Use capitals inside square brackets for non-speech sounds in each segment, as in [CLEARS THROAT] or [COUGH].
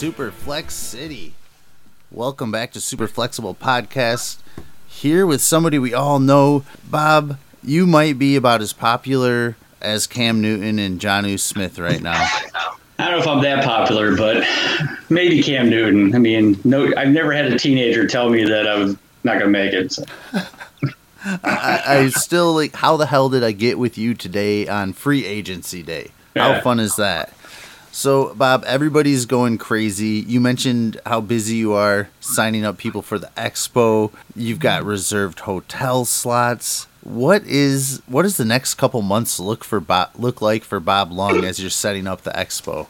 Good Super Flex City. Welcome back to Super Flexible Podcast. Here with somebody we all know. Bob, you might be about as popular as Cam Newton and Jonnu Smith right now. [LAUGHS] I don't know if I'm that popular, but maybe Cam Newton. I mean, no, I've never had a teenager tell me that I was not going to make it. So. [LAUGHS] I, I still like. How the hell did I get with you today on free agency day? How Yeah. fun is that? So, Bob, everybody's going crazy. You mentioned how busy you are signing up people for the expo. You've got reserved hotel slots. What is what does the next couple months look for Bob, look like for Bob Long as you're setting up the expo?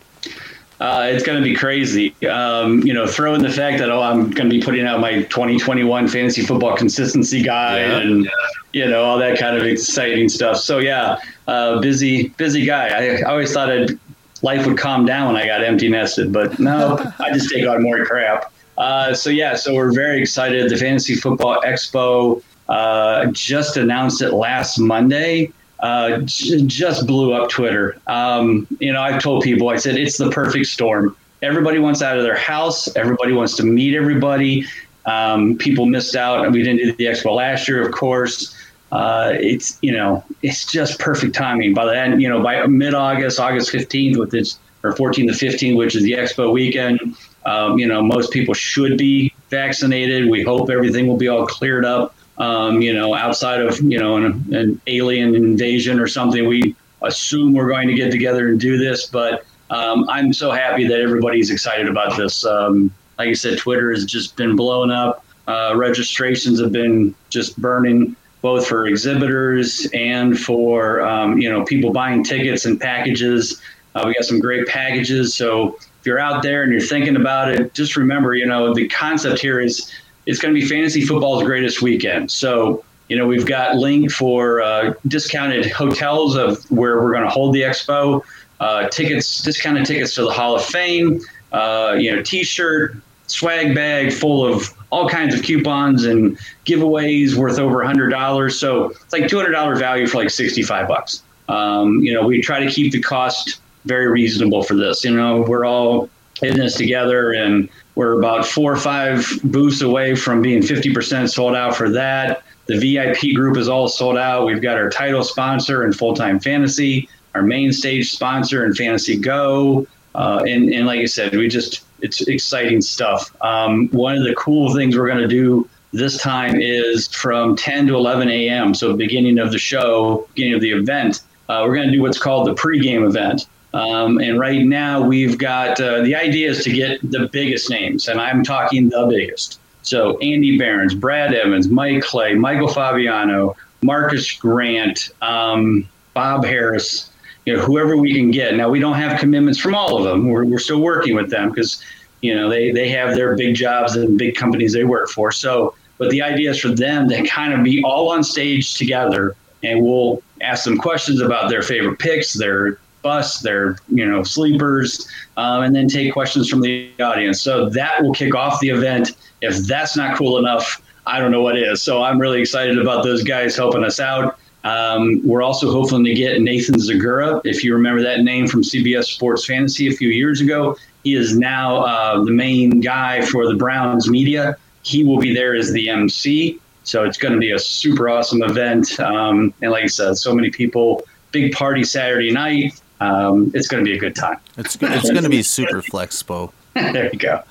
Uh, it's going to be crazy. Um, you know, throw in the fact that oh, I'm going to be putting out my 2021 fantasy football consistency guide Yeah. and you know all that kind of exciting stuff. So yeah, uh, busy, busy guy. I, I always thought I'd, life would calm down when I got empty nested, but no, I just take on more crap. Uh, so yeah, so we're very excited. The Fantasy Football Expo uh, just announced it last Monday. Uh, j- just blew up Twitter. Um, you know, I've told people, I said it's the perfect storm. Everybody wants out of their house. Everybody wants to meet everybody. Um, people missed out. We didn't do the expo last year, of course. Uh, it's you know, it's just perfect timing. By the end, you know, by mid-August, August fifteenth, with its or 14th to 15th, which is the expo weekend. Um, you know, most people should be vaccinated. We hope everything will be all cleared up. Um, you know, outside of you know an, an alien invasion or something, we assume we're going to get together and do this. But um, I'm so happy that everybody's excited about this. Um, like I said, Twitter has just been blowing up. Uh, registrations have been just burning, both for exhibitors and for um, you know people buying tickets and packages. Uh, we got some great packages. So if you're out there and you're thinking about it, just remember, you know, the concept here is it's going to be fantasy football's greatest weekend. So you know, we've got link for uh, discounted hotels of where we're going to hold the expo, uh, tickets, discounted tickets to the Hall of Fame, uh, you know, T-shirt, swag bag full of all kinds of coupons and giveaways worth over hundred dollars. So it's like two hundred dollar value for like sixty five bucks. Um, you know, we try to keep the cost very reasonable for this. You know, we're all in this together, and we're about four or five booths away from being fifty percent sold out for that. The VIP group is all sold out. We've got our title sponsor and full time fantasy, our main stage sponsor and Fantasy Go. Uh, and, and like I said, we just, it's exciting stuff. Um, one of the cool things we're going to do this time is from 10 to 11 a.m. So, beginning of the show, beginning of the event, uh, we're going to do what's called the pregame event. Um, and right now, we've got uh, the idea is to get the biggest names, and I'm talking the biggest. So Andy Behrens, Brad Evans, Mike Clay, Michael Fabiano, Marcus Grant, um, Bob Harris, you know, whoever we can get. Now we don't have commitments from all of them. We're, we're still working with them because, you know, they, they have their big jobs and big companies they work for. So, but the idea is for them to kind of be all on stage together and we'll ask them questions about their favorite picks, their bus, their you know sleepers, um, and then take questions from the audience. So that will kick off the event. If that's not cool enough, I don't know what is. So I'm really excited about those guys helping us out. Um, we're also hoping to get Nathan Zegura. If you remember that name from CBS Sports Fantasy a few years ago, he is now uh, the main guy for the Browns media. He will be there as the MC. So it's going to be a super awesome event. Um, and like I said, so many people, big party Saturday night. Um, it's going to be a good time. It's it's going to be super flexpo. [LAUGHS] there you go.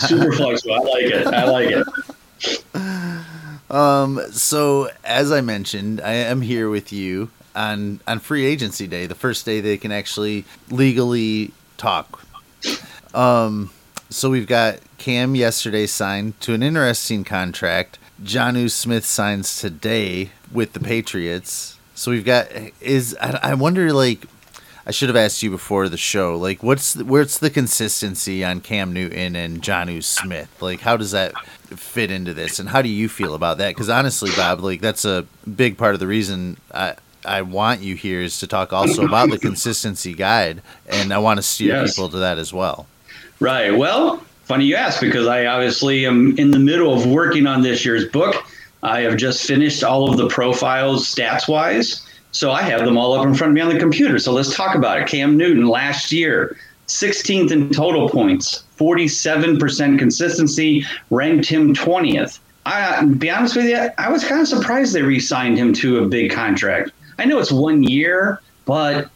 Super flexible. I like it. I like it. [LAUGHS] Um, so as I mentioned, I am here with you on on free agency day, the first day they can actually legally talk. Um, so we've got Cam yesterday signed to an interesting contract. Jonnu Smith signs today with the Patriots. So we've got is I, I wonder like I should have asked you before the show like what's the, where's the consistency on Cam Newton and Jonnu Smith like how does that fit into this and how do you feel about that because honestly Bob like that's a big part of the reason I I want you here is to talk also about the consistency guide and I want to steer Yes. people to that as well. Right. Well, funny you ask because I obviously am in the middle of working on this year's book. I have just finished all of the profiles stats wise. So I have them all up in front of me on the computer. So let's talk about it. Cam Newton last year, 16th in total points, 47% consistency, ranked him 20th. I be honest with you, I was kind of surprised they re-signed him to a big contract. I know it's one year, but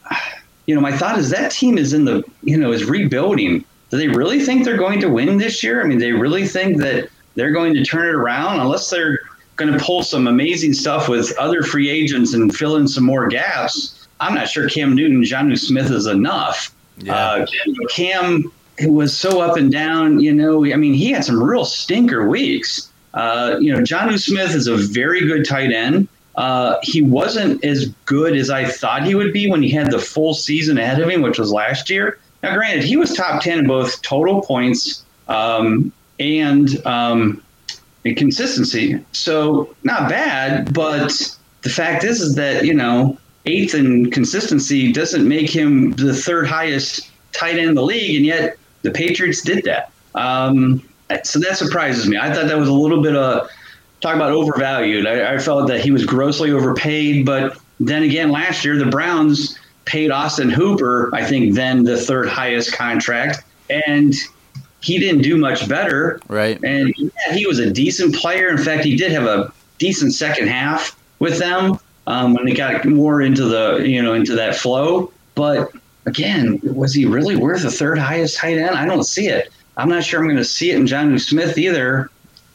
you know, my thought is that team is in the you know is rebuilding. Do they really think they're going to win this year? I mean, they really think that they're going to turn it around unless they're going to pull some amazing stuff with other free agents and fill in some more gaps. I'm not sure Cam Newton, Jonnu Smith is enough. Yeah. Uh, Cam was so up and down. You know, I mean, he had some real stinker weeks. Uh, you know, Jonnu Smith is a very good tight end. Uh, he wasn't as good as I thought he would be when he had the full season ahead of him, which was last year. Now, granted, he was top 10 in both total points um, and um, in consistency. So, not bad, but the fact is, is that, you know, eighth in consistency doesn't make him the third highest tight end in the league, and yet the Patriots did that. Um, so that surprises me. I thought that was a little bit of talk about overvalued. I, I felt that he was grossly overpaid, but then again, last year the Browns paid Austin Hooper, I think, then the third highest contract, and he didn't do much better. Right. And yeah, he was a decent player. In fact, he did have a decent second half with them um, when they got more into the you know into that flow. But again, was he really worth the third highest tight end? I don't see it. I'm not sure I'm going to see it in Jonnu Smith either.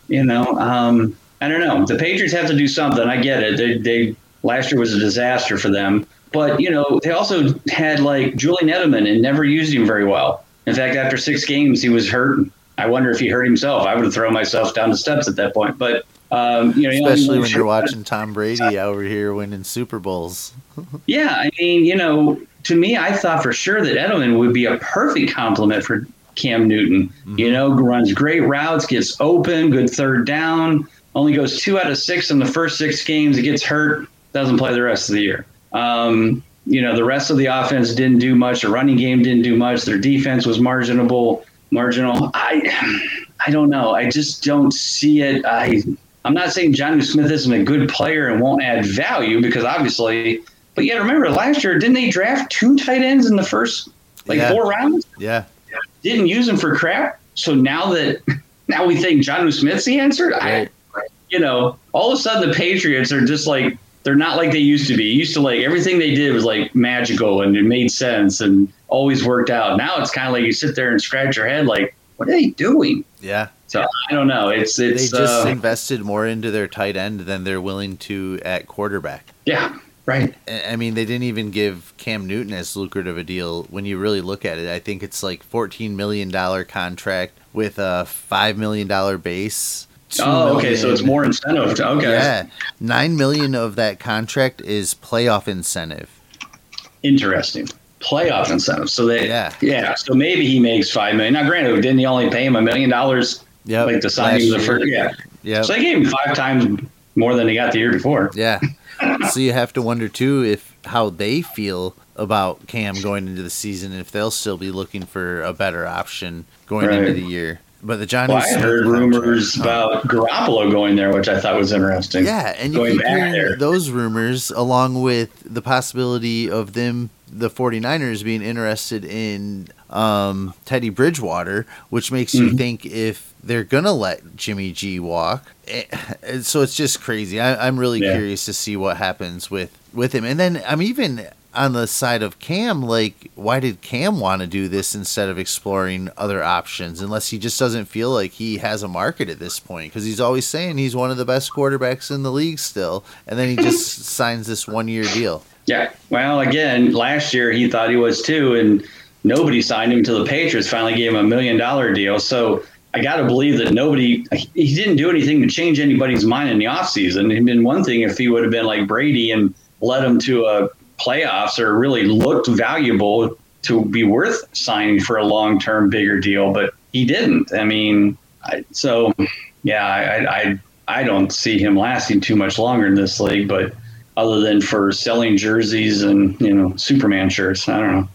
You know, um, I don't know. The Patriots have to do something. I get it. They, they last year was a disaster for them, but you know they also had like Julian Edelman and never used him very well. In fact, after six games, he was hurt. I wonder if he hurt himself. I would have thrown myself down the steps at that point. But um, you know, especially when you're watching Tom Brady over here winning Super Bowls. [LAUGHS] yeah, I mean, you know, to me, I thought for sure that Edelman would be a perfect complement for Cam Newton. Mm-hmm. You know, runs great routes, gets open, good third down only goes two out of six in the first six games. He gets hurt, doesn't play the rest of the year. Um, you know, the rest of the offense didn't do much. The running game didn't do much. Their defense was marginable, marginal. I, I don't know. I just don't see it. I, I'm not saying Johnny Smith isn't a good player and won't add value because obviously, but yet remember last year, didn't they draft two tight ends in the first like yeah. four rounds? Yeah. Didn't use them for crap. So now that [LAUGHS] now we think Johnny Smith's the answer. Right. I, you know, all of a sudden the Patriots are just like they're not like they used to be. used to like everything they did was like magical and it made sense and always worked out. Now it's kind of like you sit there and scratch your head, like, what are they doing? Yeah. So I don't know. It's it's they just uh, invested more into their tight end than they're willing to at quarterback. Yeah. Right. I mean, they didn't even give Cam Newton as lucrative a deal when you really look at it. I think it's like $14 million contract with a $5 million base oh, okay. So it's more incentive. Okay. Yeah, nine million of that contract is playoff incentive. Interesting. Playoff incentive. So they, yeah, yeah. So maybe he makes five million. Now, granted, didn't he only pay him a million dollars? Yeah, like the signing of the first. Yeah, yeah. So they gave him five times more than he got the year before. Yeah. so you have to wonder too if how they feel about Cam going into the season, if they'll still be looking for a better option going right. into the year. But the Johnny well, I heard rumors about Garoppolo going there, which I thought was interesting. Yeah, and going back there. those rumors, along with the possibility of them, the 49ers, being interested in um, Teddy Bridgewater, which makes mm-hmm. you think if they're gonna let Jimmy G walk. It, eh, so it's just crazy. I, am really yeah. curious to see what happens with with him. And then I'm even on the side of Cam, like, why did Cam want to do this instead of exploring other options? Unless he just doesn't feel like he has a market at this point, because he's always saying he's one of the best quarterbacks in the league still, and then he just [LAUGHS] signs this one year deal. Yeah. Well, again, last year he thought he was too, and nobody signed him until the Patriots finally gave him a million dollar deal. So I got to believe that nobody, he didn't do anything to change anybody's mind in the offseason. It'd been one thing if he would have been like Brady and led him to a playoffs or really looked valuable to be worth signing for a long term bigger deal, but he didn't. I mean, I, so yeah, I, I I don't see him lasting too much longer in this league, but other than for selling jerseys and you know Superman shirts, I don't know.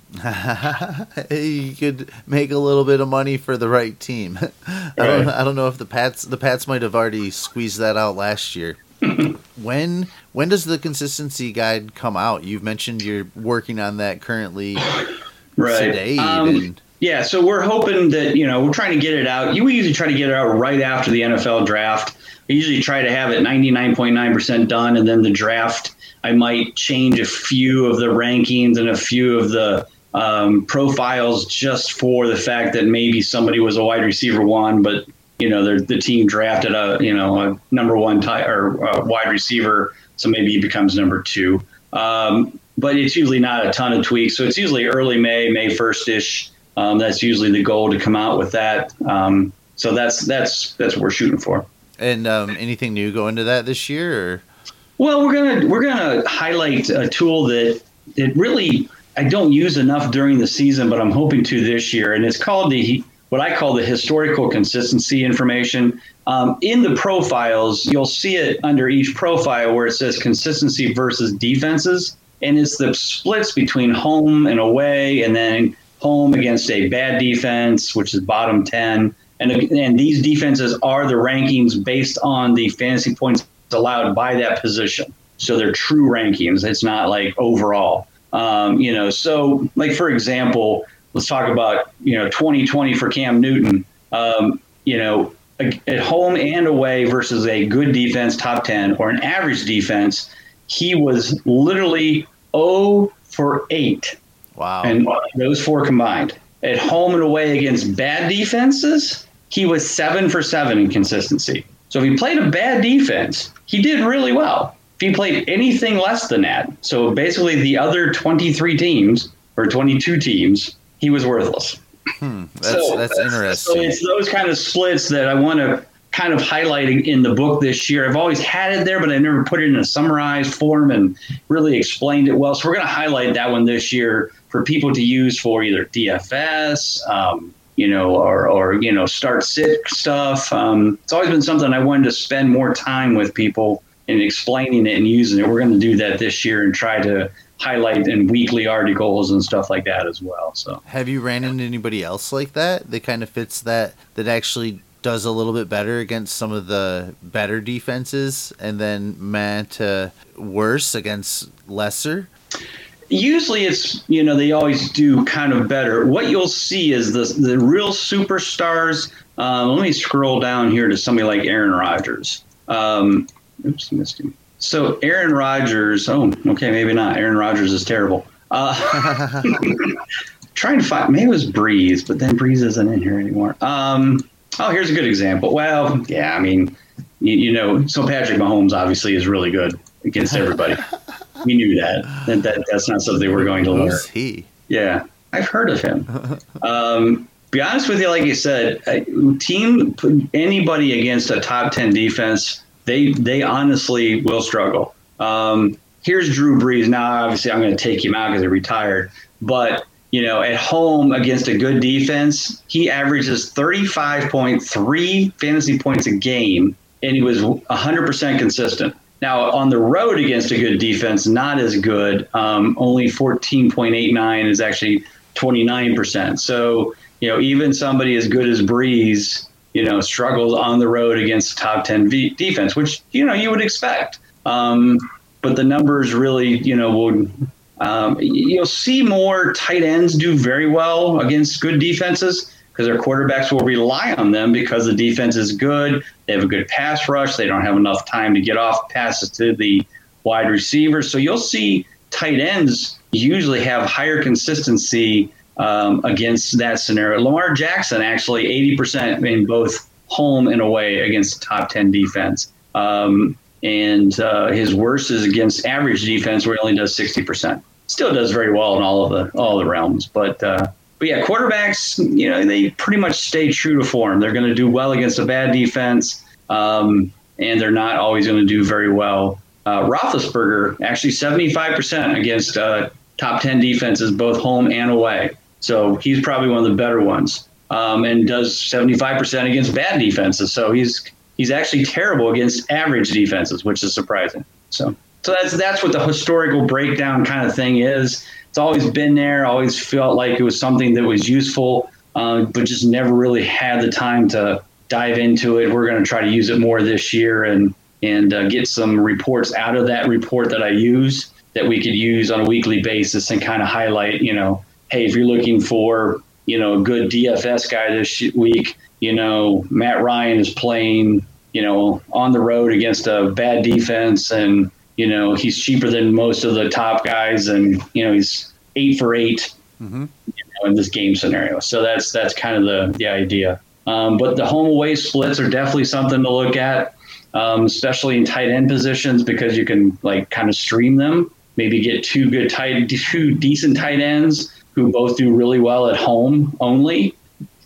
[LAUGHS] you could make a little bit of money for the right team. [LAUGHS] I don't I don't know if the Pats the Pats might have already squeezed that out last year. [LAUGHS] when when does the consistency guide come out? You've mentioned you're working on that currently [COUGHS] right. today. Um, Yeah, so we're hoping that you know we're trying to get it out. You usually try to get it out right after the NFL draft. I usually try to have it 99.9% done, and then the draft. I might change a few of the rankings and a few of the um, profiles just for the fact that maybe somebody was a wide receiver one, but you know the team drafted a you know a number one ty- or wide receiver, so maybe he becomes number two. Um, but it's usually not a ton of tweaks. So it's usually early May, May first ish. Um, that's usually the goal to come out with that. Um, so that's that's that's what we're shooting for. And um, anything new going into that this year? Or? Well, we're gonna we're gonna highlight a tool that it really I don't use enough during the season, but I'm hoping to this year, and it's called the what I call the historical consistency information. Um, in the profiles, you'll see it under each profile where it says consistency versus defenses, and it's the splits between home and away, and then home against a bad defense, which is bottom ten, and and these defenses are the rankings based on the fantasy points allowed by that position. So they're true rankings. It's not like overall. Um, you know, so like for example, let's talk about you know 2020 for Cam Newton. Um, you know, at home and away versus a good defense, top 10, or an average defense, he was literally 0 for 8. Wow. And those four combined. At home and away against bad defenses, he was 7 for 7 in consistency. So if he played a bad defense, he did really well. If he played anything less than that, so basically the other 23 teams or 22 teams, he was worthless. Hmm, that's so, that's interesting. So it's those kind of splits that I want to kind of highlight in the book this year. I've always had it there, but I never put it in a summarized form and really explained it well. So we're going to highlight that one this year for people to use for either DFS, um, you know, or, or you know, start sit stuff. Um, it's always been something I wanted to spend more time with people and explaining it and using it. We're going to do that this year and try to highlight in weekly articles and stuff like that as well. So, have you ran into anybody else like that that kind of fits that that actually does a little bit better against some of the better defenses, and then Matt uh, worse against lesser? Usually, it's you know they always do kind of better. What you'll see is the the real superstars. Uh, let me scroll down here to somebody like Aaron Rodgers. Um, Oops, missed him. So Aaron Rodgers. Oh, okay, maybe not. Aaron Rodgers is terrible. Uh, [LAUGHS] trying to find. Maybe it was Brees, but then Brees isn't in here anymore. Um, oh, here's a good example. Well, yeah, I mean, you, you know, so Patrick Mahomes obviously is really good against everybody. [LAUGHS] we knew that. that. That that's not something we're going to learn. Who's he? Yeah, I've heard of him. Um, be honest with you, like you said, team anybody against a top ten defense they they honestly will struggle. Um, here's Drew Brees. Now, obviously, I'm going to take him out because he retired. But you know, at home against a good defense, he averages 35.3 fantasy points a game, and he was 100% consistent. Now, on the road against a good defense, not as good. Um, only 14.89 is actually 29%. So, you know, even somebody as good as Brees you know, struggles on the road against top 10 v- defense, which, you know, you would expect. Um, but the numbers really, you know, would, um, you'll see more tight ends do very well against good defenses because their quarterbacks will rely on them because the defense is good. They have a good pass rush. They don't have enough time to get off passes to the wide receivers. So you'll see tight ends usually have higher consistency um, against that scenario. Lamar Jackson actually 80% in both home and away against top 10 defense. Um, and uh, his worst is against average defense, where he only does 60%. Still does very well in all of the all the realms, but uh, but yeah, quarterbacks, you know, they pretty much stay true to form. They're going to do well against a bad defense, um, and they're not always going to do very well. Uh, Roethlisberger actually 75% against uh, top 10 defenses, both home and away. So he's probably one of the better ones, um, and does 75% against bad defenses. So he's he's actually terrible against average defenses, which is surprising. So so that's that's what the historical breakdown kind of thing is. It's always been there. Always felt like it was something that was useful, uh, but just never really had the time to dive into it. We're going to try to use it more this year and and uh, get some reports out of that report that I use that we could use on a weekly basis and kind of highlight, you know, hey, if you're looking for you know, a good DFS guy this week. You know, Matt Ryan is playing, you know, on the road against a bad defense, and you know he's cheaper than most of the top guys, and you know he's eight for 8 mm-hmm. you know, in this game scenario. So that's that's kind of the the idea. Um, but the home away splits are definitely something to look at, um, especially in tight end positions because you can like kind of stream them. Maybe get two good tight, [LAUGHS] two decent tight ends who both do really well at home only,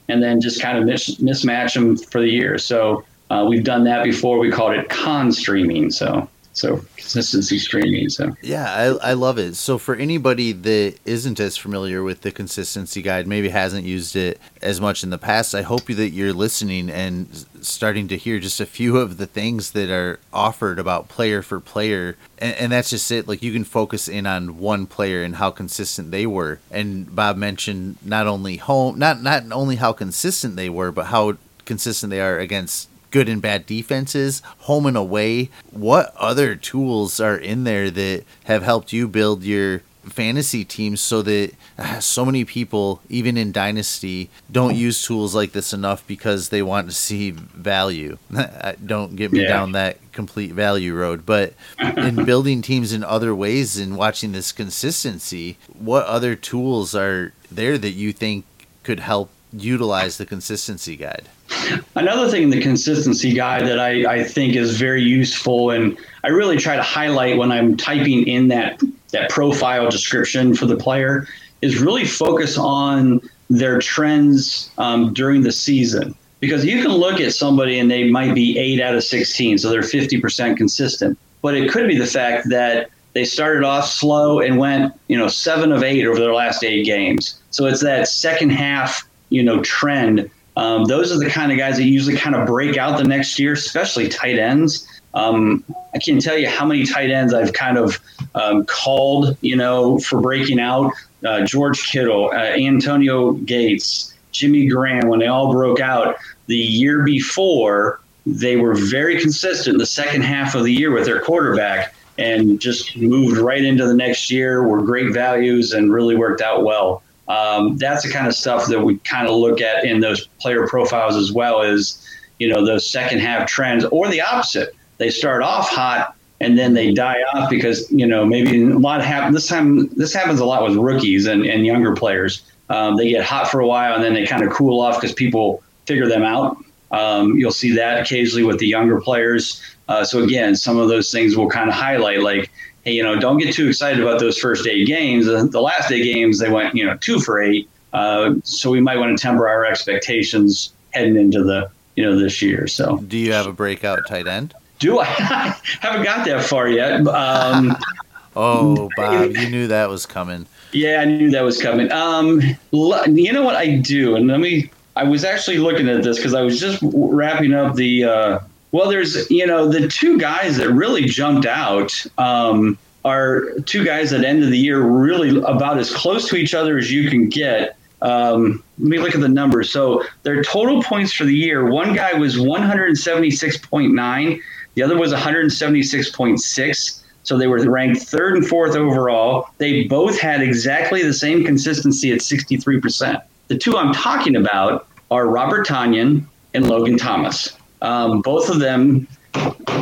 and then just kind of mis- mismatch them for the year. So uh, we've done that before. We called it con streaming. So so consistency streaming. So yeah, I, I love it. So for anybody that isn't as familiar with the consistency guide, maybe hasn't used it as much in the past, I hope that you're listening and starting to hear just a few of the things that are offered about player for player, and, and that's just it. Like you can focus in on one player and how consistent they were. And Bob mentioned not only home, not not only how consistent they were, but how consistent they are against good and bad defenses, home and away. What other tools are in there that have helped you build your fantasy teams so that uh, so many people, even in Dynasty, don't use tools like this enough because they want to see value. [LAUGHS] don't get me yeah. down that complete value road. But in [LAUGHS] building teams in other ways and watching this consistency, what other tools are there that you think could help utilize the consistency guide? Another thing in the consistency guide that I, I think is very useful and I really try to highlight when I'm typing in that that profile description for the player is really focus on their trends um, during the season. Because you can look at somebody and they might be eight out of 16, so they're 50% consistent. But it could be the fact that they started off slow and went, you know, seven of eight over their last eight games. So it's that second half, you know, trend um, those are the kind of guys that usually kind of break out the next year, especially tight ends. Um, I can't tell you how many tight ends I've kind of um, called, you know, for breaking out. Uh, George Kittle, uh, Antonio Gates, Jimmy Graham, when they all broke out the year before, they were very consistent the second half of the year with their quarterback and just moved right into the next year, were great values, and really worked out well um, that's the kind of stuff that we kind of look at in those player profiles as well as you know those second half trends or the opposite. They start off hot and then they die off because you know maybe a lot happen this time this happens a lot with rookies and, and younger players. Um, they get hot for a while and then they kind of cool off because people figure them out. Um, you'll see that occasionally with the younger players. Uh, so again some of those things will kind of highlight like hey, you know, don't get too excited about those first eight games. The last eight games, they went, you know, two for eight. Uh, so we might want to temper our expectations heading into the, you know, this year. So, do you have a breakout tight end? Do I? [LAUGHS] haven't got that far yet. Um, [LAUGHS] oh, Bob, [LAUGHS] you knew that was coming. Yeah, I knew that was coming. Um, you know what I do, and let me. I was actually looking at this because I was just wrapping up the uh, well, there's, you know, the two guys that really jumped out um, are two guys at end of the year really about as close to each other as you can get. Um, let me look at the numbers. So their total points for the year, one guy was 176.9, the other was 176.6. So they were ranked third and fourth overall. They both had exactly the same consistency at 63%. The two I'm talking about are Robert Tonyan and Logan Thomas. Um, both of them,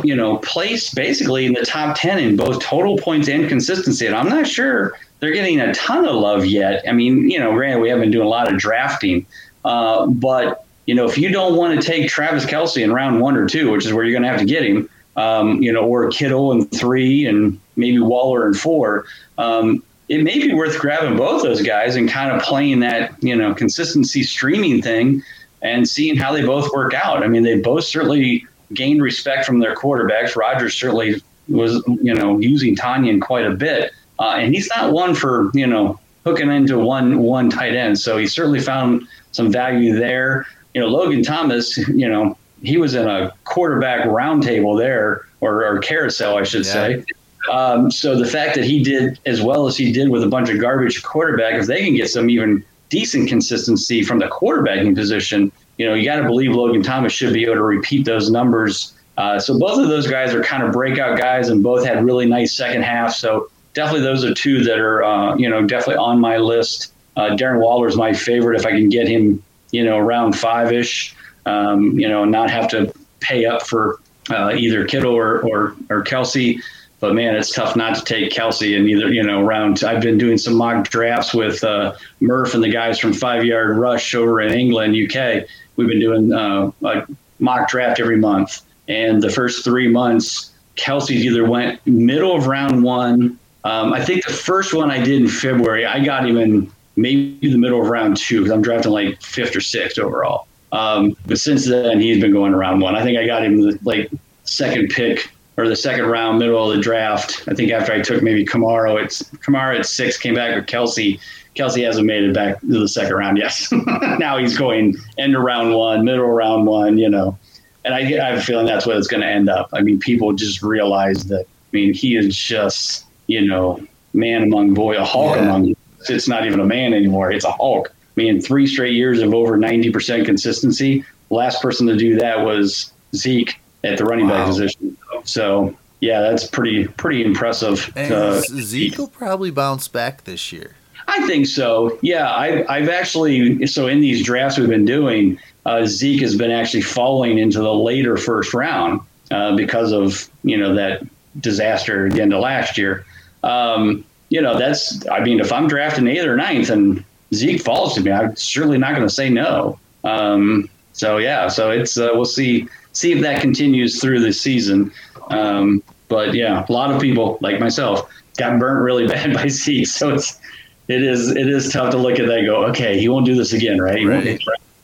you know, placed basically in the top 10 in both total points and consistency. And I'm not sure they're getting a ton of love yet. I mean, you know, granted, we haven't been doing a lot of drafting, uh, but, you know, if you don't want to take Travis Kelce in round one or two, which is where you're going to have to get him, um, you know, or Kittle in three and maybe Waller in four, um, it may be worth grabbing both those guys and kind of playing that, you know, consistency streaming thing and seeing how they both work out. I mean, they both certainly gained respect from their quarterbacks. Rodgers certainly was, you know, using Tonyan quite a bit, uh, and he's not one for you know hooking into one one tight end. So he certainly found some value there. You know, Logan Thomas, you know, he was in a quarterback roundtable there, or, or carousel, I should yeah. say. Um, so the fact that he did as well as he did with a bunch of garbage quarterback, if they can get some even decent consistency from the quarterbacking position, you know, you got to believe Logan Thomas should be able to repeat those numbers. Uh, so both of those guys are kind of breakout guys, and both had really nice second half. So definitely those are two that are, uh, you know, definitely on my list Uh, Darren Waller is my favorite if I can get him, you know, around five ish. Um, you know, not have to pay up for uh, either Kittle or, or or Kelce. But man, it's tough not to take Kelce in either, you know, round. I've been doing some mock drafts with uh, Murph and the guys from Five Yard Rush over in England, UK. We've been doing uh, a mock draft every month. And the first three months, Kelce either went middle of round one. Um, I think the first one I did in February, I got him in maybe the middle of round two because I'm drafting like fifth or sixth overall. Um, but since then, he's been going around one. I think I got him like second pick or the second round, middle of the draft. I think after I took maybe Kamara, it's Kamara at six, came back with Kelsey. Kelce hasn't made it back to the second round Yes, [LAUGHS] now he's going end of round one, middle of round one, you know. And I, I have a feeling that's what it's going to end up. I mean, people just realize that. I mean, he is just, you know, man among boy, a hawk yeah. among. It's not even a man anymore. It's a Hulk. I mean, three straight years of over 90% consistency. Last person to do that was Zeke at the running wow. back position. So yeah, that's pretty pretty impressive. And uh, Zeke will probably bounce back this year. I think so. Yeah, I've, I've actually so in these drafts we've been doing, uh, Zeke has been actually falling into the later first round uh, because of you know that disaster at the end of last year. Um, you know, that's I mean, if I'm drafting eighth or ninth and Zeke falls to me, I'm certainly not going to say no. Um, so yeah, so it's uh, we'll see see if that continues through the season. Um, but yeah, a lot of people like myself got burnt really [LAUGHS] bad by Zeke, so it's it is it is tough to look at that and go, okay, he won't do this again, right? Right,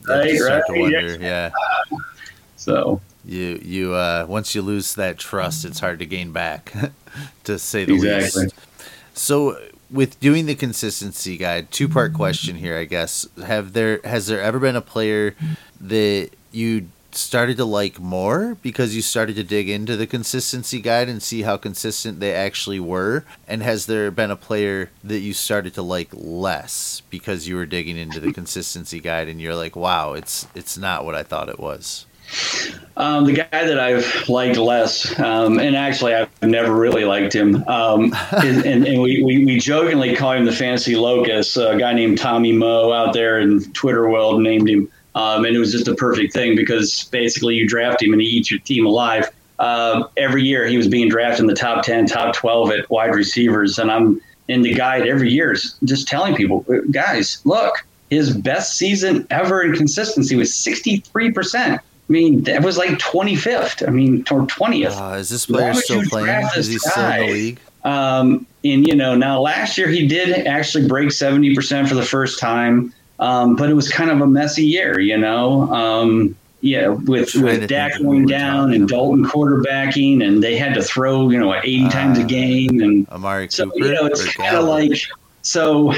right, right. Wonder, yeah. So you you uh, once you lose that trust, it's hard to gain back, [LAUGHS] to say the exactly. least. So with doing the consistency guide, two part question here, I guess. Have there has there ever been a player that you started to like more because you started to dig into the consistency guide and see how consistent they actually were? And has there been a player that you started to like less because you were digging into the consistency guide and you're like, wow, it's it's not what I thought it was? Um, the guy that I've liked less, um, and actually I've never really liked him, um, [LAUGHS] and, and, and we, we, we, jokingly call him the fantasy locust. A guy named Tommy Moe out there in Twitter world named him um, and it was just a perfect thing because basically you draft him and he eats your team alive. Uh, every year he was being drafted in the top 10, top 12 at wide receivers. And I'm in the guide every year just telling people, guys, look, his best season ever in consistency was 63%. I mean, that was like 25th. I mean, or 20th. Uh, is this player still playing? Is he still in the league? Um, and, you know, now last year he did actually break 70% for the first time. Um, but it was kind of a messy year, you know. Um, yeah, with with Dak going down and Dalton quarterbacking, and they had to throw, you know, eighty uh, times a game, and Amari so Cooper you know it's kind of like so.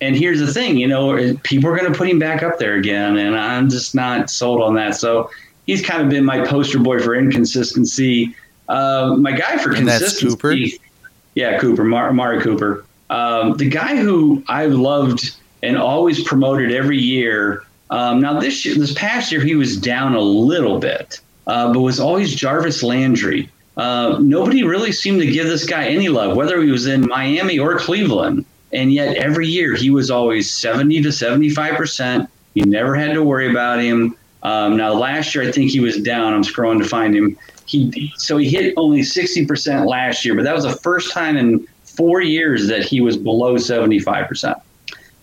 And here's the thing, you know, people are going to put him back up there again, and I'm just not sold on that. So he's kind of been my poster boy for inconsistency. Uh, my guy for and consistency, Cooper. Yeah, Cooper, Mar- Amari Cooper. Um, the guy who I loved and always promoted every year. Um, now this year, this past year, he was down a little bit, uh, but was always Jarvis Landry. Uh, nobody really seemed to give this guy any love, whether he was in Miami or Cleveland. And yet, every year he was always 70 to 75 percent. You never had to worry about him. Um, now, last year I think he was down. I'm scrolling to find him. He so he hit only 60 percent last year, but that was the first time in four years that he was below 75 percent.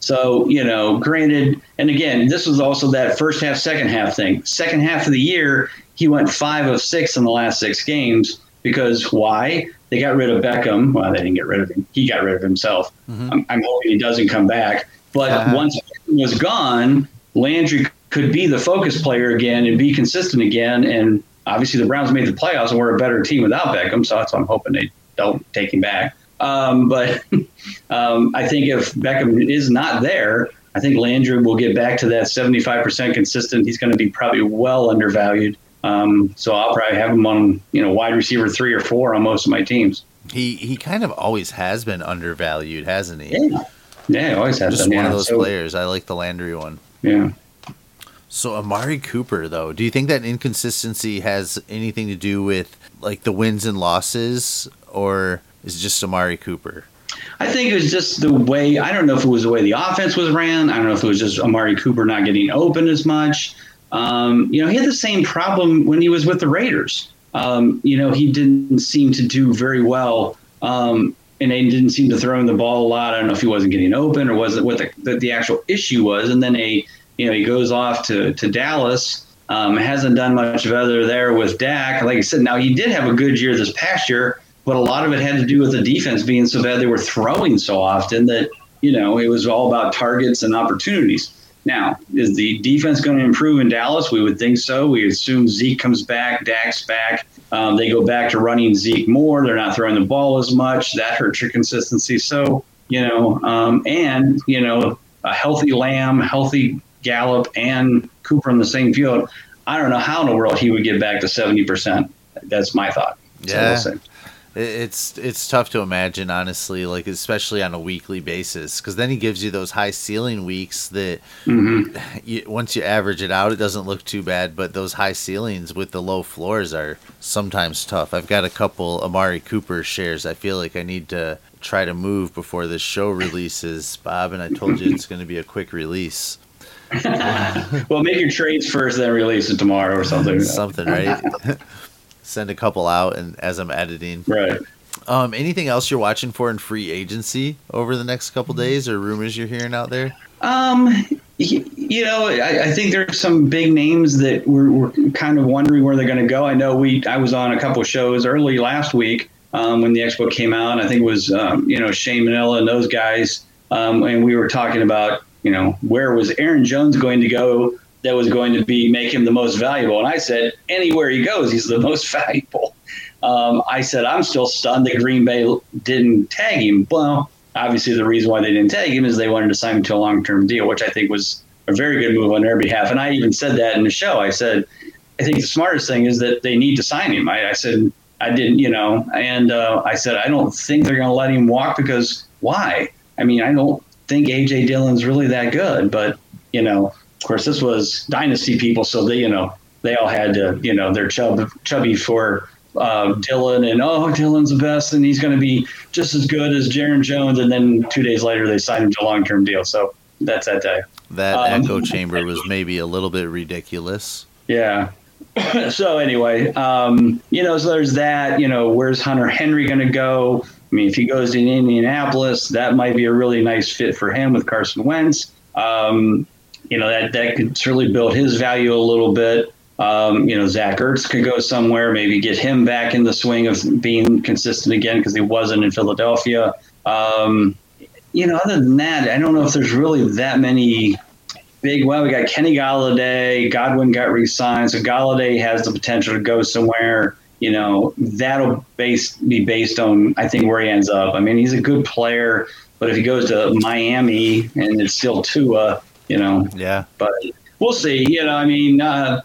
So, you know, granted, and again, this was also that first half, second half thing. Second half of the year, he went five of six in the last six games because why? They got rid of Beckham. Well, they didn't get rid of him. He got rid of himself. Mm-hmm. I'm, I'm, hoping he doesn't come back. But uh-huh. once Beckham was gone, Landry could be the focus player again and be consistent again. And obviously, the Browns made the playoffs and were a better team without Beckham. So that's what I'm hoping they don't take him back. Um, but [LAUGHS] um, I think if Beckham is not there, I think Landry will get back to that 75% consistent. He's going to be probably well undervalued. Um, so I'll probably have him on, you know, wide receiver three or four on most of my teams. He he kind of always has been undervalued, hasn't he? Yeah, yeah, always has. Just been, one yeah. of those so, players. I like the Landry one. Yeah. So Amari Cooper, though, do you think that inconsistency has anything to do with like the wins and losses, or is just Amari Cooper? I think it was just the way. I don't know if it was the way the offense was ran. I don't know if it was just Amari Cooper not getting open as much. Um, you know, he had the same problem when he was with the Raiders. Um, you know, he didn't seem to do very well, um, and they didn't seem to throw him the ball a lot. I don't know if he wasn't getting open or was it what the, the, the actual issue was. And then a, you know, he goes off to to Dallas. Um, hasn't done much of other there with Dak. Like I said, now he did have a good year this past year, but a lot of it had to do with the defense being so bad. They were throwing so often that you know it was all about targets and opportunities. Now, is the defense going to improve in Dallas? We would think so. We assume Zeke comes back, Dak's back. Um, they go back to running Zeke more. They're not throwing the ball as much. That hurts your consistency. So, you know, um, and, you know, a healthy Lamb, healthy Gallup, and Cooper in the same field. I don't know how in the world he would get back to 70%. That's my thought. Yeah. So we'll it's it's tough to imagine, honestly, like especially on a weekly basis, because then he gives you those high ceiling weeks that mm-hmm. you, once you average it out, it doesn't look too bad. But those high ceilings with the low floors are sometimes tough. I've got a couple Amari Cooper shares. I feel like I need to try to move before this show releases, Bob. And I told you it's going to be a quick release. [LAUGHS] well, make your trades first, then release it tomorrow or something. [LAUGHS] something, right? [LAUGHS] send a couple out and as I'm editing. Right. Um, anything else you're watching for in free agency over the next couple days, or rumors you're hearing out there? Um, you know, I, I think there's some big names that we're, we're kind of wondering where they're going to go. I know we I was on a couple shows early last week um, when the expo came out. I think it was um, you know Shane Manila and those guys, um, and we were talking about you know where was Aaron Jones going to go that was going to be make him the most valuable. And I said, anywhere he goes, he's the [LAUGHS] most valuable. Um, I said, I'm still stunned that Green Bay didn't tag him. Well, obviously, the reason why they didn't tag him is they wanted to sign him to a long term deal, which I think was a very good move on their behalf. And I even said that in the show. I said, I think the smartest thing is that they need to sign him. I, I said, I didn't, you know, and uh, I said, I don't think they're going to let him walk because why? I mean, I don't think AJ Dillon's really that good, but, you know, of course, this was dynasty people, so they, you know, they all had to, you know, they're chub, chubby for uh, Dillon, and oh, Dillon's the best, and he's going to be just as good as Jaron Jones. And then two days later, they signed him to a long term deal. So that's that day. That um, echo chamber was maybe a little bit ridiculous. Yeah. [CLEARS THROAT] so anyway, um, you know, so there's that. You know, where's Hunter Henry going to go? I mean, if he goes to Indianapolis, that might be a really nice fit for him with Carson Wentz. Um, you know that that could certainly build his value a little bit. Um, you know, Zach Ertz could go somewhere, maybe get him back in the swing of being consistent again because he wasn't in Philadelphia. Um, you know, other than that, I don't know if there's really that many big. Well, we got Kenny Golladay, Godwin got re-signed, so Galladay has the potential to go somewhere. You know, that'll base be based on I think where he ends up. I mean, he's a good player, but if he goes to Miami and it's still Tua, you know. Yeah. But we'll see. You know, I mean, uh,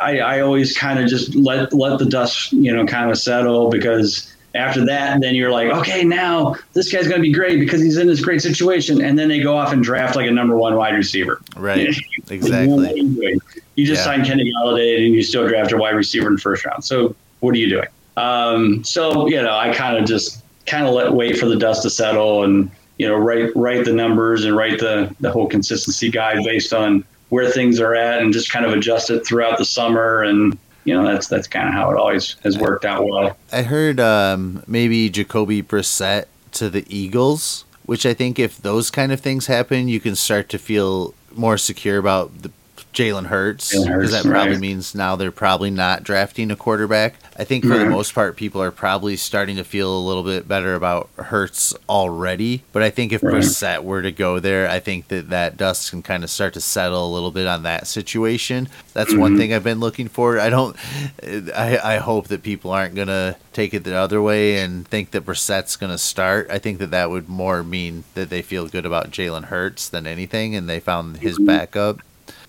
I, I always kind of just let let the dust, you know, kind of settle because after that, then you're like, okay, now this guy's going to be great because he's in this great situation, and then they go off and draft like a number one wide receiver. Right. [LAUGHS] exactly. you just yeah. signed Kenny Golladay and you still draft a wide receiver in the first round. So what are you doing? Um, so you know, I kind of just kind of let wait for the dust to settle and you know write write the numbers and write the the whole consistency guide based on where things are at and just kind of adjust it throughout the summer and you know that's that's kind of how it always has worked out well. I heard um, maybe Jacoby Brissett to the Eagles, which I think if those kind of things happen, you can start to feel more secure about the Jalen Hurts because that probably right. means now they're probably not drafting a quarterback. I think for mm-hmm. the most part, people are probably starting to feel a little bit better about Hurts already. But I think if right. Brissett were to go there, I think that that dust can kind of start to settle a little bit on that situation. That's mm-hmm. one thing I've been looking for. I don't. I, I hope that people aren't gonna take it the other way and think that Brissett's gonna start. I think that that would more mean that they feel good about Jalen Hurts than anything, and they found his mm-hmm. backup.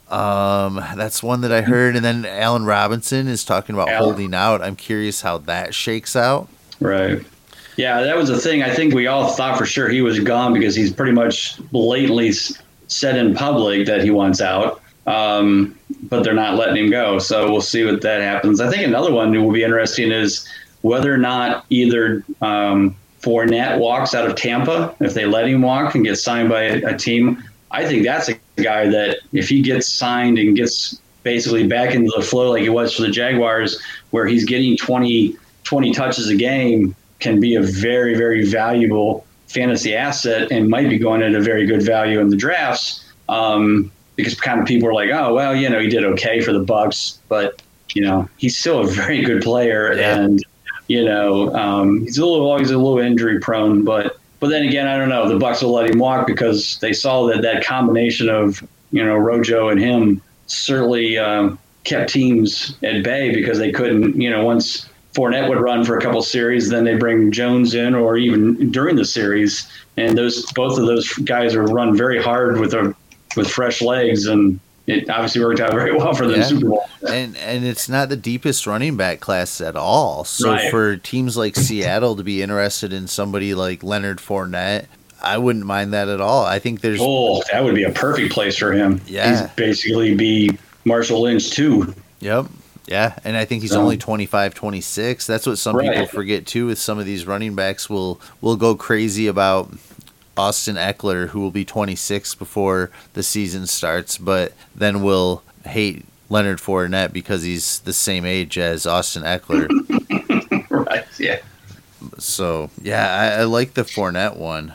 Um, that's one that I heard, and then Allen Robinson is talking about Allen. holding out. I'm curious how that shakes out. Right. Yeah, that was the thing. I think we all thought for sure he was gone because he's pretty much blatantly said in public that he wants out. Um, but they're not letting him go. So we'll see what that happens. I think another one that will be interesting is whether or not either um, Fournette walks out of Tampa, if they let him walk and get signed by a, a team, I think that's a guy that if he gets signed and gets basically back into the flow like he was for the Jaguars, where he's getting 20, 20 touches a game, can be a very, very valuable fantasy asset and might be going at a very good value in the drafts. Um, because kind of people are like, oh well, you know, he did okay for the Bucks, but you know, he's still a very good player, yeah. and you know, um, he's a little always a little injury prone, but but then again, I don't know. The Bucks will let him walk because they saw that that combination of you know Rojo and him certainly um, kept teams at bay because they couldn't, you know, once Fournette would run for a couple series, then they bring Jones in, or even during the series, and those both of those guys are run very hard with a with fresh legs, and it obviously worked out very [LAUGHS] well for them yeah. Super Bowl. And and it's not the deepest running back class at all. So right. for teams like Seattle to be interested in somebody like Leonard Fournette, I wouldn't mind that at all. I think there's oh, that would be a perfect place for him. Yeah, He's basically be Marshawn Lynch too. Yep. Yeah, and I think he's only 25, 26. That's what some right. people forget too. With some of these running backs, will will go crazy about Austin Ekeler, who will be 26 before the season starts, but then will hate Leonard Fournette because he's the same age as Austin Ekeler. [LAUGHS] right. Yeah. So yeah, I, I like the Fournette one.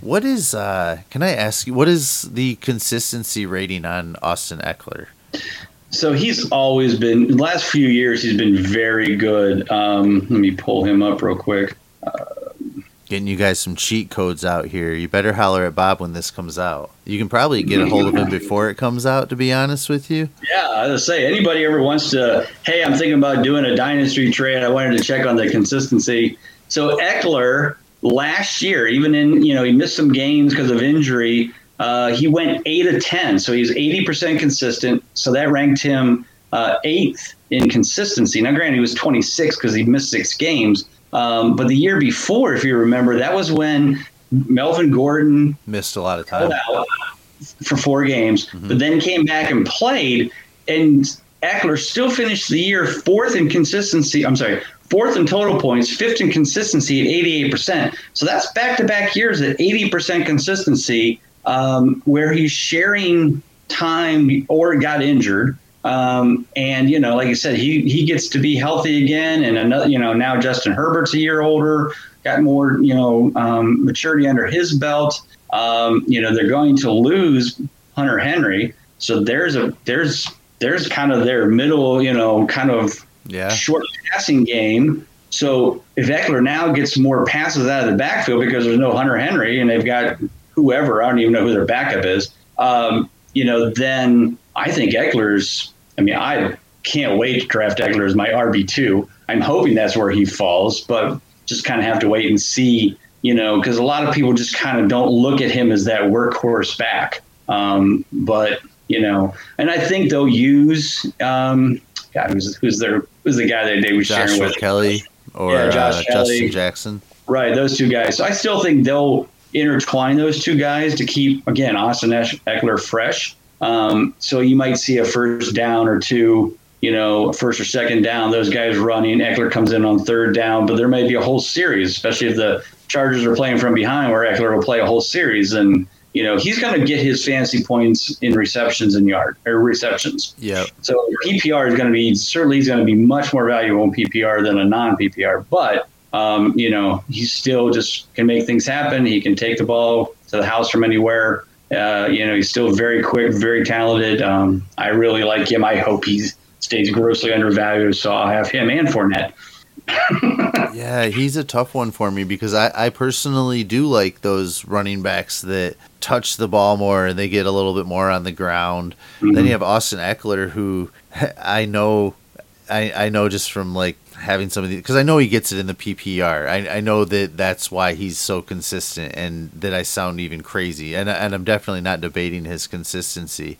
What is? uh Can I ask you what is the consistency rating on Austin Ekeler? So he's always been. Last few years, he's been very good. Um, let me pull him up real quick. Uh, Getting you guys some cheat codes out here. You better holler at Bob when this comes out. You can probably get a [LAUGHS] hold of him before it comes out. To be honest with you. Yeah, I was say anybody ever wants to. Hey, I'm thinking about doing a dynasty trade. I wanted to check on the consistency. So Ekeler last year, even in you know he missed some games because of injury uh, he went eight of ten, so he's eighty percent consistent. So that ranked him uh, eighth in consistency. Now, granted, he was twenty six because he missed six games. Um, but the year before, if you remember, that was when Melvin Gordon missed a lot of time for four games, mm-hmm. but then came back and played. And Ekeler still finished the year fourth in consistency. I'm sorry, fourth in total points, fifth in consistency at 88%. So that's back to back years at 80% consistency um, where he's sharing time or got injured. Um, and you know, like I said, he he gets to be healthy again, and another, you know, now Justin Herbert's a year older, got more, you know, um, maturity under his belt. Um, you know, they're going to lose Hunter Henry, so there's a there's there's kind of their middle, you know, kind of yeah. short passing game. So if Ekeler now gets more passes out of the backfield because there's no Hunter Henry, and they've got whoever, I don't even know who their backup is, um, you know, then I think Ekeler's, I mean, I can't wait to draft Ekeler as my RB2. I'm hoping that's where he falls, but just kind of have to wait and see, you know, because a lot of people just kind of don't look at him as that workhorse back. Um, but, you know, and I think they'll use, um, God, who's, who's their, who's the guy that they were sharing with? Kelley or yeah, Josh uh, Kelley. Justin Jackson. Right, those two guys. So I still think they'll intertwine those two guys to keep again Austin Ekeler fresh. Um, so you might see a first down or two, you know, first or second down, those guys running. Ekeler comes in on third down, but there may be a whole series, especially if the Chargers are playing from behind, where Ekeler will play a whole series, and you know he's going to get his fantasy points in receptions and yard or receptions. Yeah. So PPR is going to be certainly he's going to be much more valuable in PPR than a non PPR, but um, you know, he still just can make things happen. He can take the ball to the house from anywhere. Uh, you know, he's still very quick, very talented. Um, I really like him. I hope he stays grossly undervalued, so I'll have him and Fournette. [LAUGHS] yeah, he's a tough one for me because I, I personally do like those running backs that touch the ball more and they get a little bit more on the ground. Mm-hmm. Then you have Austin Ekeler, who [LAUGHS] I know, I, I know just from like having some of these because I know he gets it in the PPR. I, I know that that's why he's so consistent, and that I sound even crazy. And and I'm definitely not debating his consistency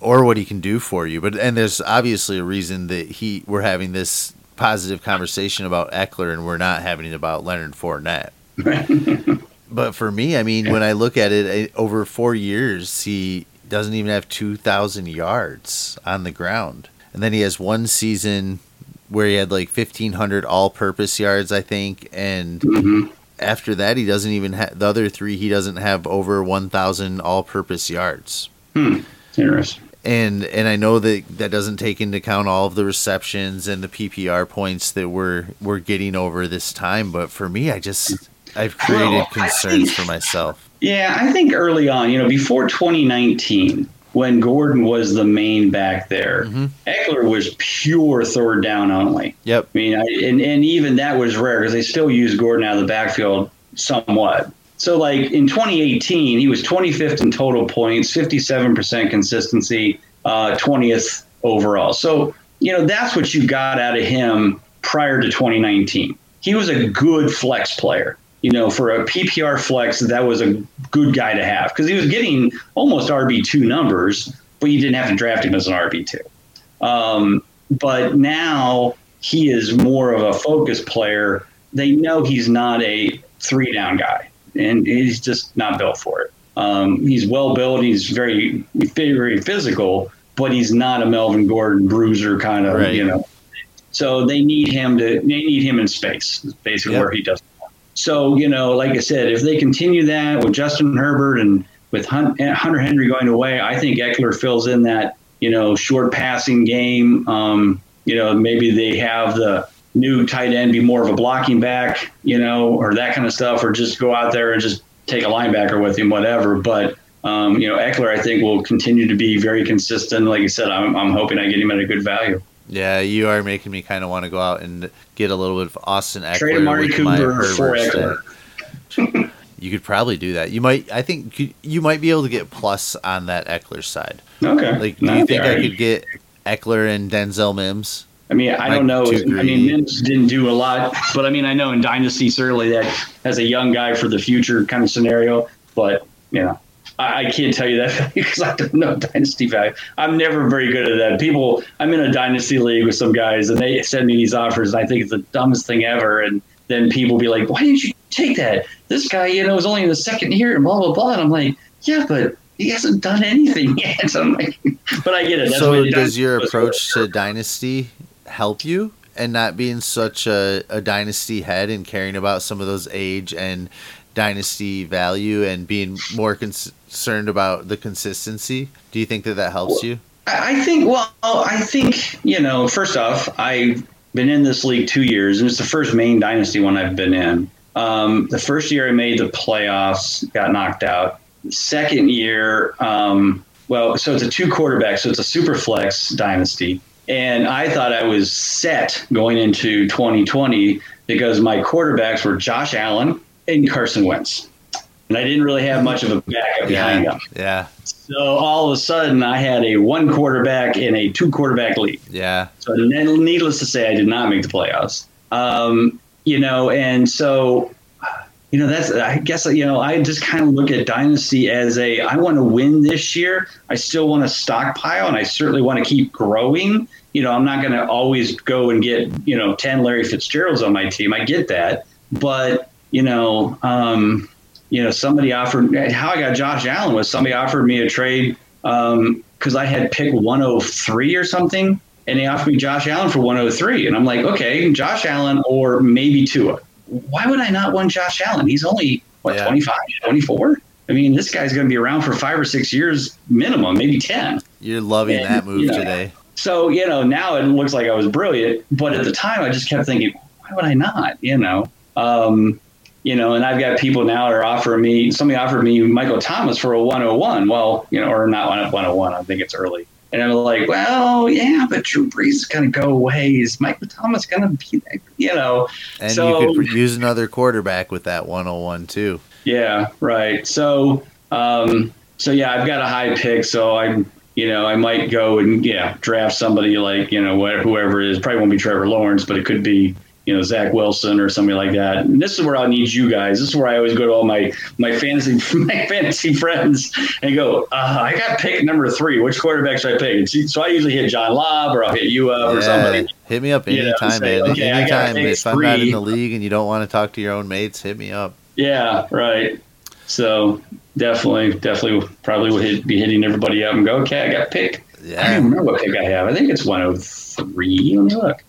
or what he can do for you. But and there's obviously a reason that he we're having this positive conversation about Ekeler and we're not having it about Leonard Fournette. [LAUGHS] but for me, I mean, when I look at it eh, over four years, he doesn't even have 2,000 yards on the ground. And then he has one season where he had like 1500 all-purpose yards, I think, and Mhm. after that he doesn't even have the other three he doesn't have over 1000 all-purpose yards. Hmm. Interesting. And and I know that that doesn't take into account all of the receptions and the PPR points that we're we're getting over this time, but for me I just I've created Well, concerns think- for myself. Yeah, I think early on, you know, before 2019, when Gordon was the main back there, Mhm. Ekeler was pure third down only. Yep. I mean, I, and, and even that was rare because they still use Gordon out of the backfield somewhat. So, like in 2018, he was 25th in total points, 57% consistency, uh, 20th overall. So, you know, that's what you got out of him prior to 2019. He was a good flex player. You know, for a PPR flex, that was a good guy to have because he was getting almost RB2 numbers, but you didn't have to draft him as an RB2. Um, but now he is more of a focus player. They know he's not a three down guy, and he's just not built for it. Um, he's well built. He's very, very physical, but he's not a Melvin Gordon bruiser kind of, Right. you know. So they need him to. They need him in space. Basically Yep. where he does. So you know, like I said, if they continue that with Justin Herbert and with Hunter Henry going away, I think Ekeler fills in that you know short passing game. Um, you know, maybe they have the new tight end be more of a blocking back, you know, or that kind of stuff, or just go out there and just take a linebacker with him, whatever. But um, you know, Ekeler, I think, will continue to be very consistent. Like I said, I'm, I'm hoping I get him at a good value. Yeah, you are making me kind of want to go out and get a little bit of Austin Ekeler Trade Amari Cooper for Ekeler. You could probably do that. You might. I think you- might be able to get plus on that Ekeler side. Okay. Like, do No, you think I could get Ekeler and Denzel Mims? I mean, I Like don't know. I mean, Mims didn't do a lot, but I mean, I know in Dynasty certainly that as a young guy for the future kind of scenario. But you know, I, I can't tell you that [LAUGHS] because I don't know Dynasty value. I'm never very good at that. People, I'm in a Dynasty league with some guys, and they send me these offers, and I think it's the dumbest thing ever. And then people be like, "Why didn't you take that? This guy, you know, is only in the second year, and blah blah blah." And I'm like, "Yeah, but." He hasn't done anything [LAUGHS] yet. So I'm like, but I get it. That's so does your approach to dynasty help you and not being such a, a dynasty head and caring about some of those age and dynasty value and being more concerned about the consistency do you think that that helps you I I think, well, I think, you know, first off, I've been in this league two years, and it's the first main dynasty one I've been in. Um, the first year I made the playoffs, got knocked out. Second year, um, well, so it's a two quarterback, so it's a super flex dynasty. And I thought I was set going into 2020 because my quarterbacks were Josh Allen and Carson Wentz. And I didn't really have much of a backup behind them. yeah yeah So all of a sudden, I had a one quarterback in a two quarterback league. yeah So needless to say, I did not make the playoffs. Um, you know, and so, you know, that's I guess you know I just kind of look at dynasty as a I want to win this year. I still want to stockpile, and I certainly want to keep growing. You know, I'm not going to always go and get you know ten Larry Fitzgeralds on my team. I get that, but you know. Um, you know, somebody offered how I got Josh Allen was somebody offered me a trade because I had pick 103 or something, and they offered me Josh Allen for 103, and I'm like, okay, Josh Allen or maybe Tua. Why would I not want Josh Allen? He's only what Yeah. 25, 24. I mean, this guy's going to be around for five or six years minimum, maybe 10. you're loving And, that move you know, today So, you know, now it looks like I was brilliant, but at the time I just kept thinking, why would I not? You know, um, you know, and I've got people now that are offering me, somebody offered me Michael Thomas for a 101. Well, you know, or not 101, I think it's early. And I'm like, well, yeah, but Drew Brees is going to go away. Is Michael Thomas going to be, you know? and So- you could use another quarterback with that 101 too Yeah, right. So, um, so yeah, I've got a high pick, so I'm, you know, I might go and yeah, draft somebody like you know wh- whoever it is. Probably won't be Trevor Lawrence, but it could be you know Zach Wilson or somebody like that. And this is where I need you guys. This is where I always go to all my my fantasy [LAUGHS] my fantasy friends and go. Uh, I got pick number three. Which quarterback should I pick? So- I usually hit John Lobb or I'll hit you up or somebody. hit me up You know, anytime man okay, I gotta anytime if i'm not in the league and you don't want to talk to your own mates hit me up Yeah, right. So definitely, definitely, probably would hit, be hitting everybody up and go, okay, I got pick. I don't even remember what pick I have. I think it's 103. Let me look.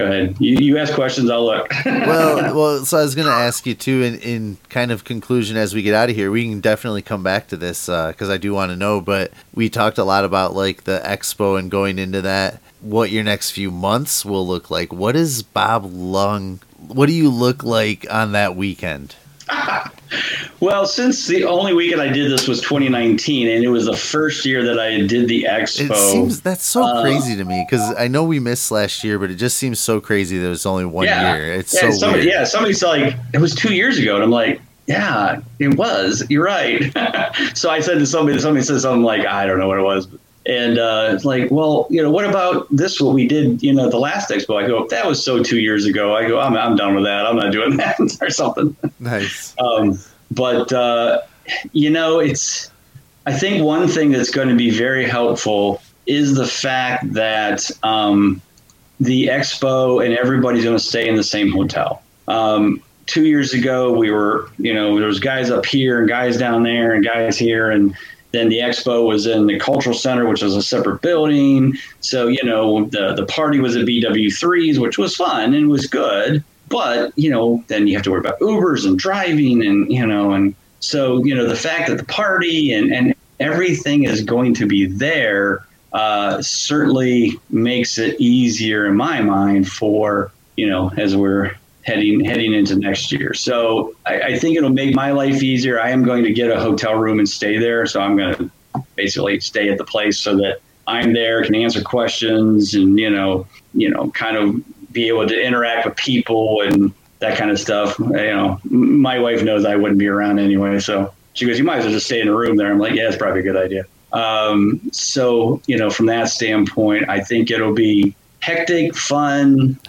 Go ahead. You, you ask questions, I'll look. [LAUGHS] well, well. So I was going to ask you too, in, in kind of conclusion, as we get out of here, we can definitely come back to this because uh, I do want to know. But we talked a lot about like the expo and going into that. What your next few months will look like. What is Bob Lung? What do you look like on that weekend? [LAUGHS] well, since the only weekend I did this was 2019, and it was the first year that I did the expo. It seems that's so uh, crazy to me because I know we missed last year, but it just seems so crazy that it's only one yeah, year. It's yeah, so somebody, weird. Yeah, somebody's like, it was two years ago, and I'm like, yeah, it was. You're right. [LAUGHS] so I said to somebody, somebody said something like, I don't know what it was. But and uh, it's like, well, you know, what about this? What we did, you know, the last expo? I go, that was so two years ago. I go, I'm, I'm done with that. I'm not doing [LAUGHS] that or something. Nice. Um, but uh, you know, it's. I think one thing that's going to be very helpful is the fact that um, the expo and everybody's going to stay in the same hotel. Um, two years ago, we were, you know, there was guys up here and guys down there and guys here, and then the expo was in the cultural center, which was a separate building. So, you know, the, the party was at BW3s, which was fun and was good. But, you know, then you have to worry about Ubers and driving and, you know, and so, you know, the fact that the party and, and everything is going to be there uh, certainly makes it easier in my mind for, you know, as we're heading heading into next year. So I, I, think it'll make my life easier. I am going to get a hotel room and stay there. So I'm going to basically stay at the place so that I'm there, can answer questions, and you know, you know, kind of be able to interact with people and that kind of stuff. You know, my wife knows I wouldn't be around anyway, so she goes, "You might as well just stay in a room there." I'm like, "Yeah, it's probably a good idea." Um, so you know, from that standpoint, I think it'll be hectic, fun. [LAUGHS]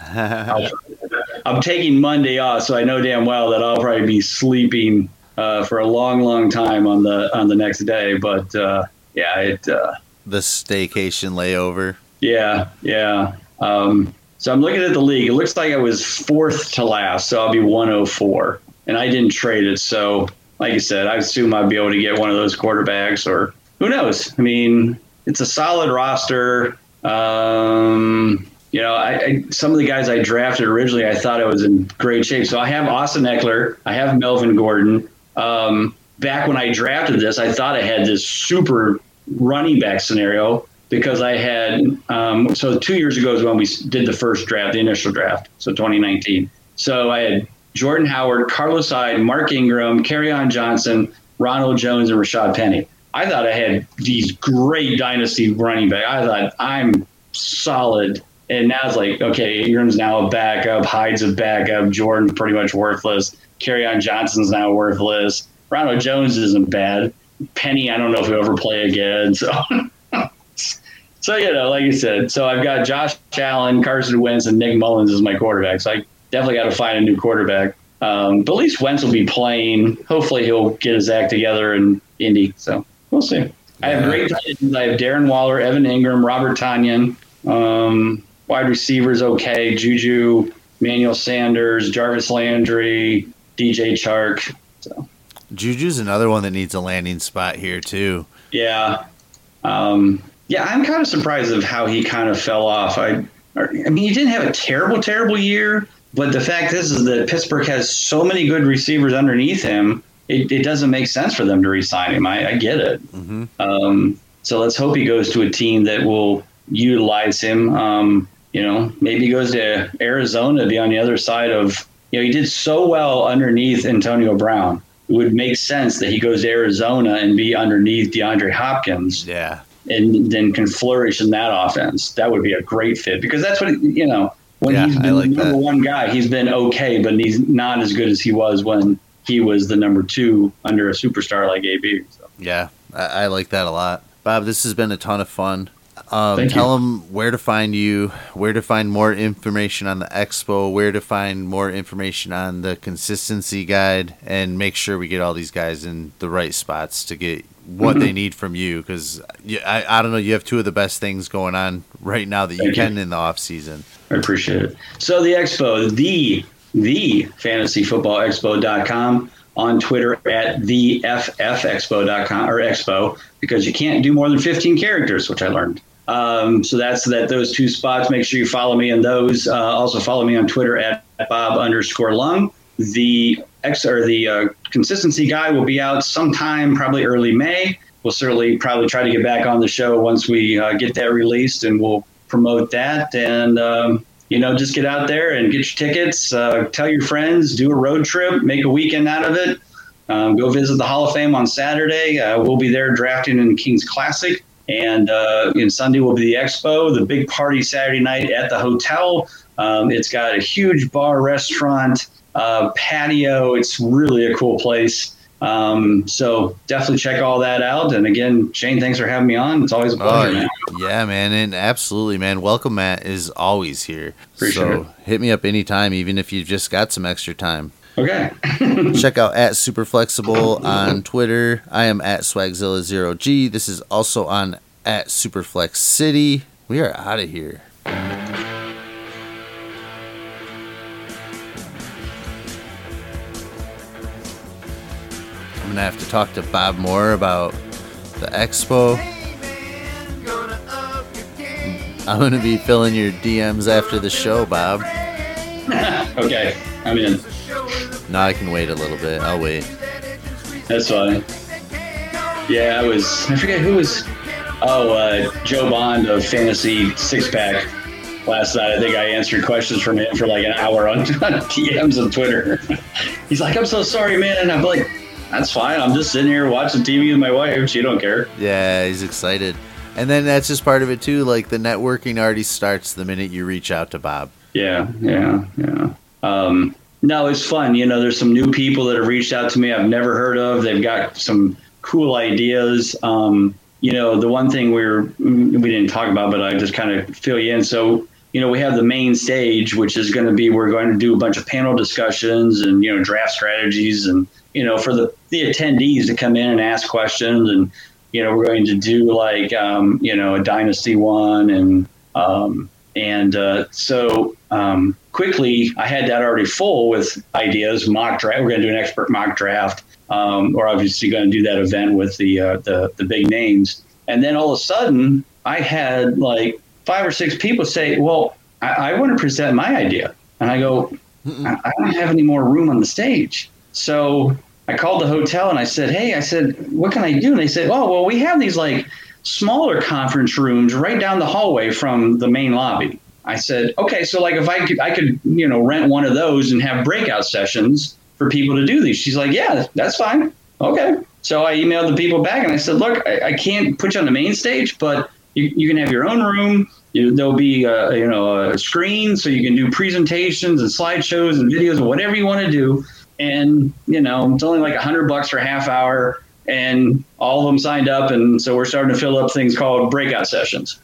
I'm taking Monday off, so I know damn well that I'll probably be sleeping uh, for a long, long time on the on the next day. But uh, yeah, it uh, the staycation layover. Yeah, yeah. Um, so I'm looking at the league. It looks like I was fourth to last, so I'll be 104, and I didn't trade it. So, like I said, I assume I'd be able to get one of those quarterbacks, or who knows? I mean, it's a solid roster. Um, you know, I, I, some of the guys I drafted originally, I thought I was in great shape. So I have Austin Ekeler, I have Melvin Gordon. Um, back when I drafted this, I thought I had this super running back scenario because I had. Um, so two years ago is when we did the first draft, the initial draft, so 2019. So I had Jordan Howard, Carlos Hyde, Mark Ingram, Kerryon Johnson, Ronald Jones, and Rashaad Penny. I thought I had these great dynasty running back. I thought I'm solid and now it's like, okay, Ingram's now a backup, Hyde's a backup, Jordan's pretty much worthless, Kerryon Johnson's now worthless, Ronald Jones isn't bad, Penny, I don't know if he'll ever play again. [LAUGHS] So, so you know, like you said, so I've got Josh Allen, Carson Wentz, and Nick Mullens as my quarterback. So I definitely got to find a new quarterback. Um, but at least Wentz will be playing. Hopefully, he'll get his act together in Indy. So we'll see. Yeah. I have great tight ends. I have Darren Waller, Evan Engram, Robert Tonyan. Um, wide receivers okay. Juju, Manuel Sanders, Jarvis Landry, DJ Chark. So. Juju's another one that needs a landing spot here too. Yeah, um, yeah. I'm kind of surprised of how he kind of fell off. I, I mean, he didn't have a terrible, terrible year, but the fact is, is that Pittsburgh has so many good receivers underneath him. It, it doesn't make sense for them to re-sign him. I, I get it. Mm-hmm. Um, so let's hope he goes to a team that will utilize him. Um, you know, maybe he goes to Arizona to be on the other side of, you know, he did so well underneath Antonio Brown. It would make sense that he goes to Arizona and be underneath DeAndre Hopkins. Yeah. And then can flourish in that offense. That would be a great fit because that's what, you know, when yeah, he's been like the number that. one guy, he's been okay, but he's not as good as he was when he was the number two under a superstar like AB. So. Yeah, I, I like that a lot. Bob, this has been a ton of fun. Um, tell them where to find you, where to find more information on the expo, where to find more information on the consistency guide, and make sure we get all these guys in the right spots to get what mm-hmm. they need from you. Because I, I don't know, you have two of the best things going on right now that you Thank can you. in the off season. I appreciate it. So the expo, the the fantasyfootballexpo.com on Twitter at the ffexpo.com or expo because you can't do more than 15 characters, which I learned. Um, so that's that. Those two spots. Make sure you follow me in those. Uh, also follow me on Twitter at Bob underscore Lung. The X or the uh, consistency guy will be out sometime, probably early May. We'll certainly probably try to get back on the show once we uh, get that released, and we'll promote that. And um, you know, just get out there and get your tickets. Uh, tell your friends. Do a road trip. Make a weekend out of it. Um, go visit the Hall of Fame on Saturday. Uh, we'll be there drafting in King's Classic. And uh, Sunday will be the expo, the big party Saturday night at the hotel. Um, it's got a huge bar, restaurant, uh, patio. It's really a cool place. Um, so definitely check all that out. And again, Shane, thanks for having me on. It's always a pleasure. Oh, man. Yeah, man, and absolutely, man. Welcome, Matt is always here. Appreciate so it. hit me up anytime, even if you've just got some extra time. Okay. [LAUGHS] Check out at Super Flexible on Twitter. I am at Swagzilla0G. This is also on at Superflex City. We are out of here. Gonna have to talk to Bob more about the expo. I'm gonna be filling your DMs after the show, Bob. [LAUGHS] okay, I'm in. No, I can wait a little bit. I'll wait. That's fine. Yeah, I was. I forget who was. Oh, uh, Joe Bond of Fantasy Six Pack. Last night, I think I answered questions from him for like an hour on, [LAUGHS] on DMs on Twitter. [LAUGHS] He's like, "I'm so sorry, man," and I'm like, "That's fine. I'm just sitting here watching TV with my wife. She don't care." Yeah, he's excited, and then that's just part of it too. Like the networking already starts the minute you reach out to Bob. Yeah, yeah, yeah. Um, no, it's fun. You know, there's some new people that have reached out to me I've never heard of. They've got some cool ideas. Um, you know, the one thing we are we didn't talk about, but I just kind of fill you in. So, you know, we have the main stage, which is going to be we're going to do a bunch of panel discussions and you know draft strategies, and you know for the the attendees to come in and ask questions, and you know we're going to do like um, you know a dynasty one, and um, and uh, so um, quickly, I had that already full with ideas, mock draft. We're going to do an expert mock draft. Um, we're obviously going to do that event with the, uh, the, the big names. And then all of a sudden, I had like five or six people say, "Well, I, I want to present my idea," and I go, I, "I don't have any more room on the stage." So I called the hotel and I said, "Hey, I said, what can I do?" And they said, "Oh, well, we have these like smaller conference rooms right down the hallway from the main lobby." I said, okay, so like if I could, I could, you know, rent one of those and have breakout sessions for people to do these. She's like, yeah, that's fine. Okay. So I emailed the people back and I said, look, I, I can't put you on the main stage, but you, you can have your own room. You, there'll be a, you know a screen so you can do presentations and slideshows and videos and whatever you want to do. And you know it's only like a hundred bucks for a half hour, and all of them signed up, and so we're starting to fill up things called breakout sessions.